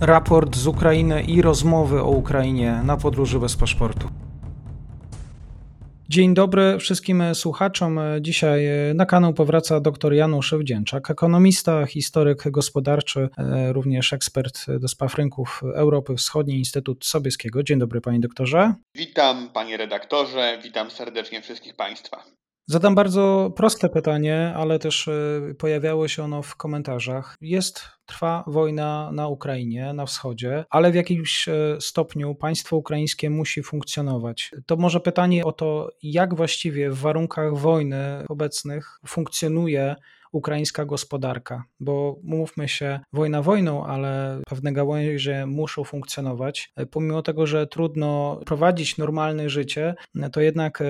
raport z Ukrainy i rozmowy o Ukrainie na podróży bez paszportu. Dzień dobry wszystkim słuchaczom. Dzisiaj na kanał powraca dr Janusz Wdzięczak, ekonomista, historyk gospodarczy, również ekspert do spraw rynków Europy Wschodniej, Instytut Sobieskiego. Dzień dobry panie doktorze. Witam panie redaktorze, witam serdecznie wszystkich państwa. Zadam bardzo proste pytanie, ale też e, pojawiało się ono w komentarzach. Jest, trwa wojna na Ukrainie, na wschodzie, ale w jakimś e, stopniu państwo ukraińskie musi funkcjonować. To może pytanie o to, jak właściwie w warunkach wojny obecnych funkcjonuje ukraińska gospodarka, bo mówmy się, wojna wojną, ale pewne gałęzie muszą funkcjonować. Pomimo tego, że trudno prowadzić normalne życie, to jednak e,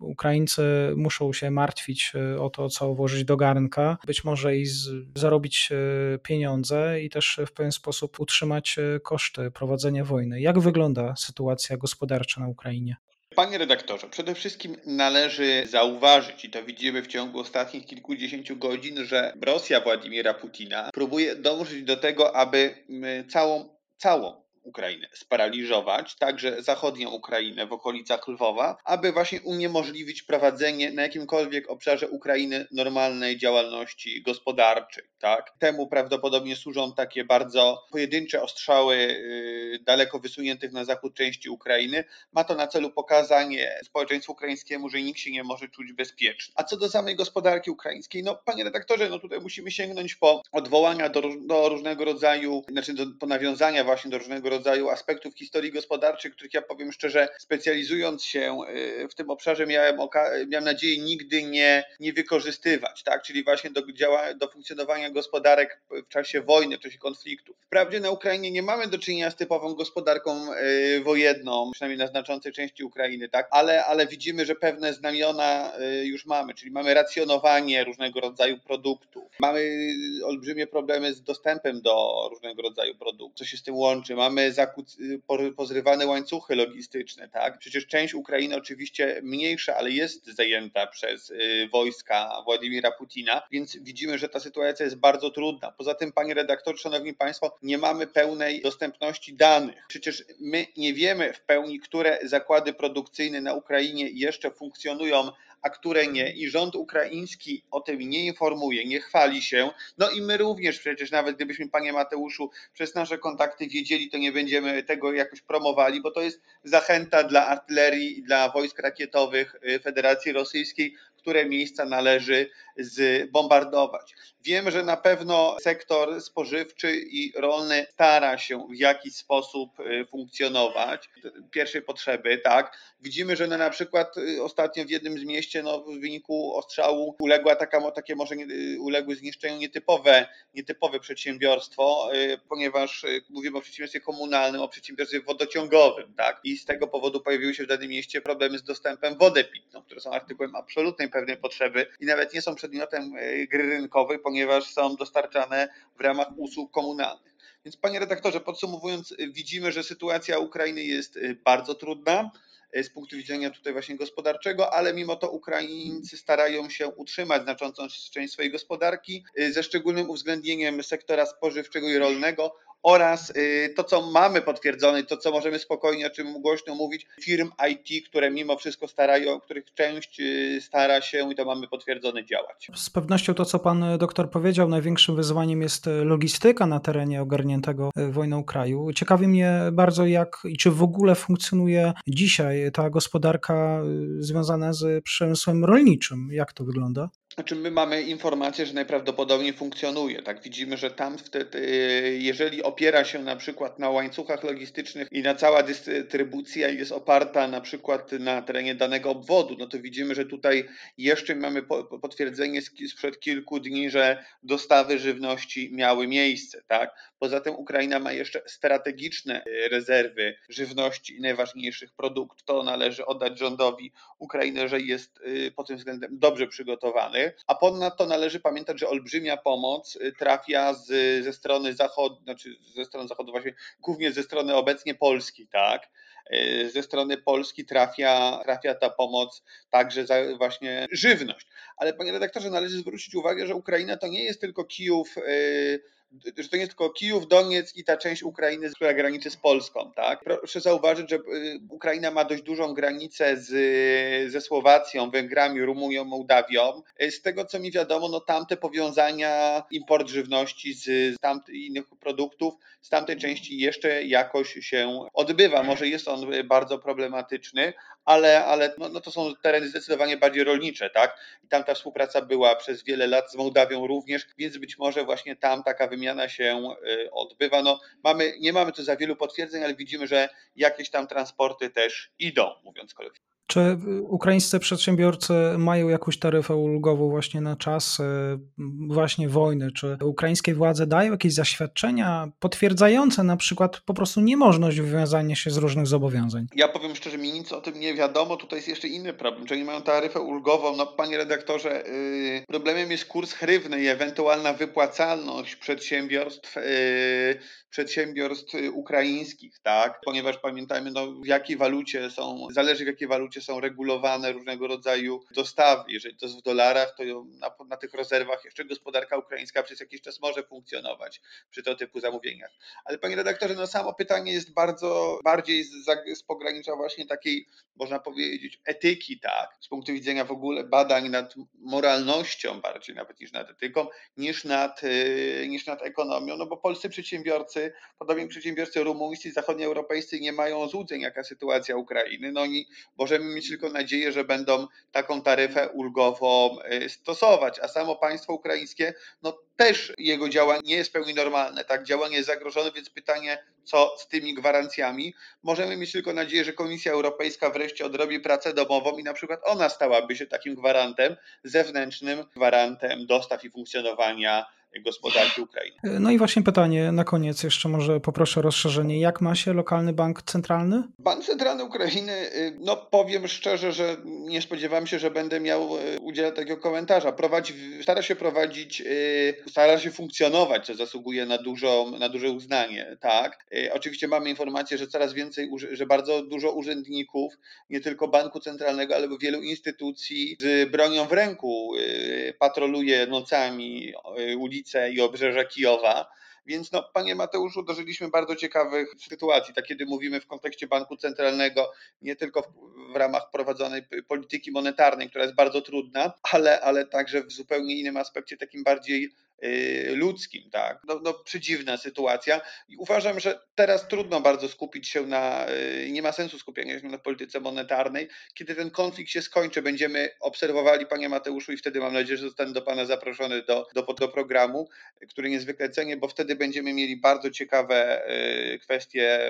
Ukraińcy muszą się martwić e, o to, co włożyć do garnka, być może i z, zarobić e, pieniądze i też w pewien sposób utrzymać koszty prowadzenia wojny. Jak wygląda sytuacja gospodarcza na Ukrainie? Panie redaktorze, przede wszystkim należy zauważyć, i to widzimy w ciągu ostatnich kilkudziesięciu godzin, że Rosja Władimira Putina próbuje dążyć do tego, aby całą, całą Ukrainę sparaliżować, także zachodnią Ukrainę w okolicach Lwowa, aby właśnie uniemożliwić prowadzenie na jakimkolwiek obszarze Ukrainy normalnej działalności gospodarczej. Tak? Temu prawdopodobnie służą takie bardzo pojedyncze ostrzały yy, daleko wysuniętych na zachód części Ukrainy. Ma to na celu pokazanie społeczeństwu ukraińskiemu, że nikt się nie może czuć bezpieczny. A co do samej gospodarki ukraińskiej, no panie redaktorze, no tutaj musimy sięgnąć po odwołania do, do różnego rodzaju, znaczy do, po nawiązania właśnie do różnego rodzaju aspektów historii gospodarczej, których ja powiem szczerze, specjalizując się y, w tym obszarze, miałem, miałem nadzieję nigdy nie, nie wykorzystywać, tak? czyli właśnie do, działa, do funkcjonowania gospodarek w czasie wojny, w czasie konfliktu. Wprawdzie na Ukrainie nie mamy do czynienia z typową gospodarką y, wojenną, przynajmniej na znaczącej części Ukrainy, tak? ale, ale widzimy, że pewne znamiona y, już mamy, czyli mamy racjonowanie różnego rodzaju produktów, mamy olbrzymie problemy z dostępem do różnego rodzaju produktów, co się z tym łączy, mamy pozrywane łańcuchy logistyczne, tak? Przecież część Ukrainy oczywiście mniejsza, ale jest zajęta przez y, wojska Władimira Putina, więc widzimy, że ta sytuacja jest bardzo trudna. Poza tym, panie redaktor, szanowni państwo, nie mamy pełnej dostępności danych. Przecież my nie wiemy w pełni, które zakłady produkcyjne na Ukrainie jeszcze funkcjonują, a które nie. I rząd ukraiński o tym nie informuje, nie chwali się. No i my również przecież, nawet gdybyśmy, panie Mateuszu, przez nasze kontakty wiedzieli, to nie będziemy tego jakoś promowali, bo to jest zachęta dla artylerii i dla wojsk rakietowych y, Federacji Rosyjskiej, które miejsca należy zbombardować. Wiem, że na pewno sektor spożywczy i rolny stara się w jakiś sposób y, funkcjonować, pierwszej potrzeby, tak. Widzimy, że no na przykład y, ostatnio w jednym z mieście no, w wyniku ostrzału uległa taka, takie może y, uległy zniszczeniu nietypowe, nietypowe przedsiębiorstwo, ponieważ mówimy o przedsiębiorstwie komunalnym, o przedsiębiorstwie wodociągowym, tak. I z tego powodu pojawiły się w danym mieście problemy z dostępem wody pitną, które są artykułem absolutnej pewnej potrzeby i nawet nie są przedmiotem gry rynkowej, ponieważ są dostarczane w ramach usług komunalnych. Więc panie redaktorze, podsumowując, widzimy, że sytuacja Ukrainy jest y, bardzo trudna z punktu widzenia tutaj właśnie gospodarczego, ale mimo to Ukraińcy starają się utrzymać znaczącą część swojej gospodarki ze szczególnym uwzględnieniem sektora spożywczego i rolnego oraz y, to, co mamy potwierdzone, to, co możemy spokojnie o czym głośno mówić, firm IT, które mimo wszystko starają, których część y, stara się i to mamy potwierdzone działać. Z pewnością to, co pan doktor powiedział, największym wyzwaniem jest logistyka na terenie ogarniętego y, wojną kraju. Ciekawi mnie bardzo, jak i czy w ogóle funkcjonuje dzisiaj ta gospodarka związana z przemysłem rolniczym. Jak to wygląda? Znaczy my mamy informację, że najprawdopodobniej funkcjonuje. Tak widzimy, że tam wtedy, jeżeli opiera się na przykład na łańcuchach logistycznych i na cała dystrybucja jest oparta na przykład na terenie danego obwodu, no to widzimy, że tutaj jeszcze mamy potwierdzenie sprzed kilku dni, że dostawy żywności miały miejsce. Tak? Poza tym Ukraina ma jeszcze strategiczne rezerwy żywności i najważniejszych produktów. To należy oddać rządowi Ukrainy, że jest y, pod tym względem dobrze przygotowany a ponadto należy pamiętać, że olbrzymia pomoc y, trafia z, ze strony zachodu, znaczy ze strony zachodu właśnie, głównie ze strony obecnie Polski, tak? Y, ze strony Polski trafia, trafia ta pomoc także za właśnie żywność. Ale panie redaktorze, należy zwrócić uwagę, że Ukraina to nie jest tylko Kijów y, że to nie tylko Kijów, Doniec i ta część Ukrainy, która graniczy z Polską. Tak? Proszę zauważyć, że Ukraina ma dość dużą granicę z, ze Słowacją, Węgrami, Rumunią, Mołdawią. Z tego co mi wiadomo, no tamte powiązania, import żywności z, z tamtych innych produktów z tamtej części jeszcze jakoś się odbywa. Może jest on bardzo problematyczny, ale, ale no, no to są tereny zdecydowanie bardziej rolnicze, tak? I tam ta współpraca była przez wiele lat z Mołdawią również, więc być może właśnie tam taka wymiana się y, odbywa. No, mamy, nie mamy tu za wielu potwierdzeń, ale widzimy, że jakieś tam transporty też idą, mówiąc kolokwialnie. Czy ukraińscy przedsiębiorcy mają jakąś taryfę ulgową właśnie na czas y, właśnie wojny? Czy ukraińskie władze dają jakieś zaświadczenia potwierdzające na przykład po prostu niemożność wywiązania się z różnych zobowiązań? Ja powiem szczerze, mi nic o tym nie wiadomo. Tutaj jest jeszcze inny problem, czy oni mają taryfę ulgową. No panie redaktorze, yy, problemem jest kurs hrywny i ewentualna wypłacalność przedsiębiorstw, yy, przedsiębiorstw ukraińskich, tak? Ponieważ pamiętajmy, no, w jakiej walucie są, zależy w jakiej walucie są regulowane różnego rodzaju dostawy. Jeżeli to jest w dolarach, to na, na tych rezerwach jeszcze gospodarka ukraińska przez jakiś czas może funkcjonować przy tego typu zamówieniach. Ale panie redaktorze, no samo pytanie jest bardzo bardziej z, z pogranicza właśnie takiej, można powiedzieć, etyki, tak, z punktu widzenia w ogóle badań nad moralnością bardziej nawet niż nad etyką, niż nad, yy, niż nad ekonomią, no bo polscy przedsiębiorcy, podobnie przedsiębiorcy rumuńscy, zachodnioeuropejscy nie mają złudzeń, jaka sytuacja Ukrainy, no i możemy mieć tylko nadzieję, że będą taką taryfę ulgową y, stosować, a samo państwo ukraińskie, no też jego działanie nie jest w pełni normalne, tak, działanie jest zagrożone, więc pytanie, co z tymi gwarancjami. Możemy mieć tylko nadzieję, że Komisja Europejska wreszcie odrobi pracę domową i na przykład ona stałaby się takim gwarantem, zewnętrznym gwarantem dostaw i funkcjonowania gospodarki Ukrainy. No i właśnie pytanie na koniec jeszcze może poproszę o rozszerzenie. Jak ma się lokalny bank centralny? Bank Centralny Ukrainy, y, no powiem szczerze, że nie spodziewam się, że będę miał y, udzielać takiego komentarza. Prowadzi, stara się prowadzić, y, stara się funkcjonować, co zasługuje na, dużo, na duże uznanie, tak. Oczywiście mamy informację, że coraz więcej, że bardzo dużo urzędników, nie tylko Banku Centralnego, ale wielu instytucji z bronią w ręku patroluje nocami ulicy i obrzeża Kijowa. Więc no, panie Mateuszu, dożyliśmy bardzo ciekawych sytuacji, tak kiedy mówimy w kontekście banku centralnego, nie tylko w, w, ramach prowadzonej polityki monetarnej, która jest bardzo trudna, ale, ale także w zupełnie innym aspekcie, takim bardziej ludzkim, tak. No, no przedziwna sytuacja i uważam, że teraz trudno bardzo skupić się na, y, nie ma sensu skupienia się na polityce monetarnej. Kiedy ten konflikt się skończy, będziemy obserwowali Panie Mateuszu i wtedy mam nadzieję, że zostanę do Pana zaproszony do, do, do programu, który niezwykle cenię, bo wtedy będziemy mieli bardzo ciekawe y, kwestie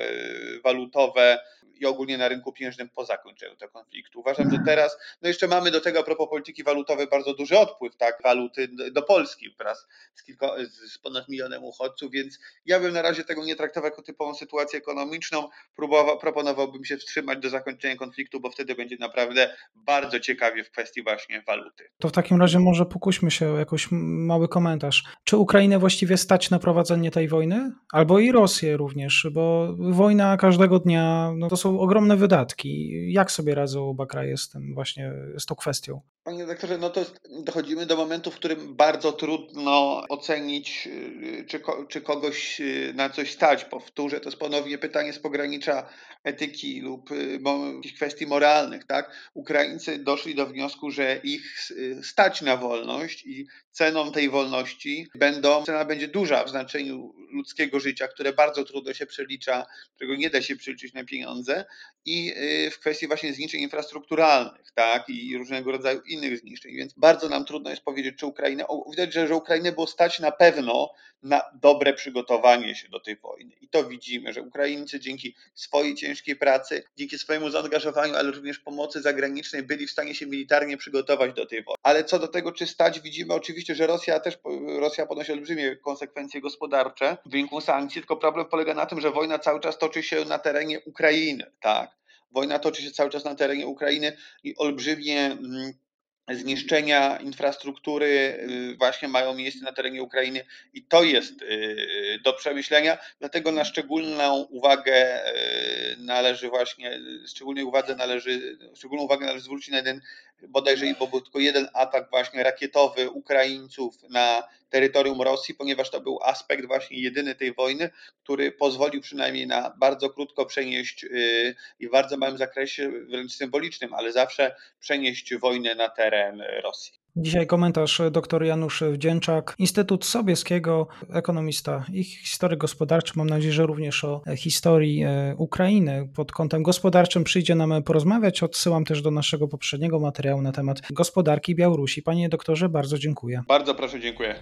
walutowe, i ogólnie na rynku pieniężnym po zakończeniu tego konfliktu. Uważam, że teraz, no jeszcze mamy do tego a propos polityki walutowej bardzo duży odpływ tak, waluty do Polski wraz z, kilko, z ponad milionem uchodźców, więc ja bym na razie tego nie traktował jako typową sytuację ekonomiczną. Próbował, proponowałbym się wstrzymać do zakończenia konfliktu, bo wtedy będzie naprawdę bardzo ciekawie w kwestii właśnie waluty. To w takim razie może pokuśmy się o jakiś mały komentarz. Czy Ukrainę właściwie stać na prowadzenie tej wojny? Albo i Rosję również, bo wojna każdego dnia no to są ogromne wydatki. Jak sobie radzą oba kraje z tym właśnie, z tą kwestią? Panie redaktorze, no to jest, dochodzimy do momentu, w którym bardzo trudno ocenić, y, czy, czy kogoś y, na coś stać. Powtórzę, to jest ponownie pytanie z pogranicza etyki lub y, jakichś kwestii moralnych. Tak? Ukraińcy doszli do wniosku, że ich stać na wolność i ceną tej wolności będą, cena będzie duża w znaczeniu ludzkiego życia, które bardzo trudno się przelicza, którego nie da się przeliczyć na pieniądze i w kwestii właśnie zniszczeń infrastrukturalnych tak? i różnego rodzaju innych zniszczeń, więc bardzo nam trudno jest powiedzieć, czy Ukraina, widać, że, że Ukrainę było stać na pewno na dobre przygotowanie się do tej wojny. I to widzimy, że Ukraińcy dzięki swojej ciężkiej pracy, dzięki swojemu zaangażowaniu, ale również pomocy zagranicznej byli w stanie się militarnie przygotować do tej wojny. Ale co do tego, czy stać, widzimy oczywiście, że Rosja też, Rosja ponosi olbrzymie konsekwencje gospodarcze w wyniku sankcji, tylko problem polega na tym, że wojna cały czas toczy się na terenie Ukrainy, tak. Wojna toczy się cały czas na terenie Ukrainy i olbrzymie mm, zniszczenia infrastruktury y, właśnie mają miejsce na terenie Ukrainy i to jest y, do przemyślenia, dlatego na szczególną uwagę y, należy właśnie, szczególnej uwadze należy, szczególną uwagę należy zwrócić na jeden bodajże bo był tylko jeden atak właśnie rakietowy Ukraińców na terytorium Rosji, ponieważ to był aspekt właśnie jedyny tej wojny, który pozwolił przynajmniej na bardzo krótko przenieść y, i w bardzo małym zakresie, wręcz symbolicznym, ale zawsze przenieść wojnę na teren Rosji. Dzisiaj komentarz dr Janusz Wdzięczak, Instytut Sobieskiego, ekonomista i historyk gospodarczy. Mam nadzieję, że również o historii e, Ukrainy pod kątem gospodarczym przyjdzie nam porozmawiać. Odsyłam też do naszego poprzedniego materiału na temat gospodarki Białorusi. Panie doktorze, bardzo dziękuję. Bardzo proszę, dziękuję.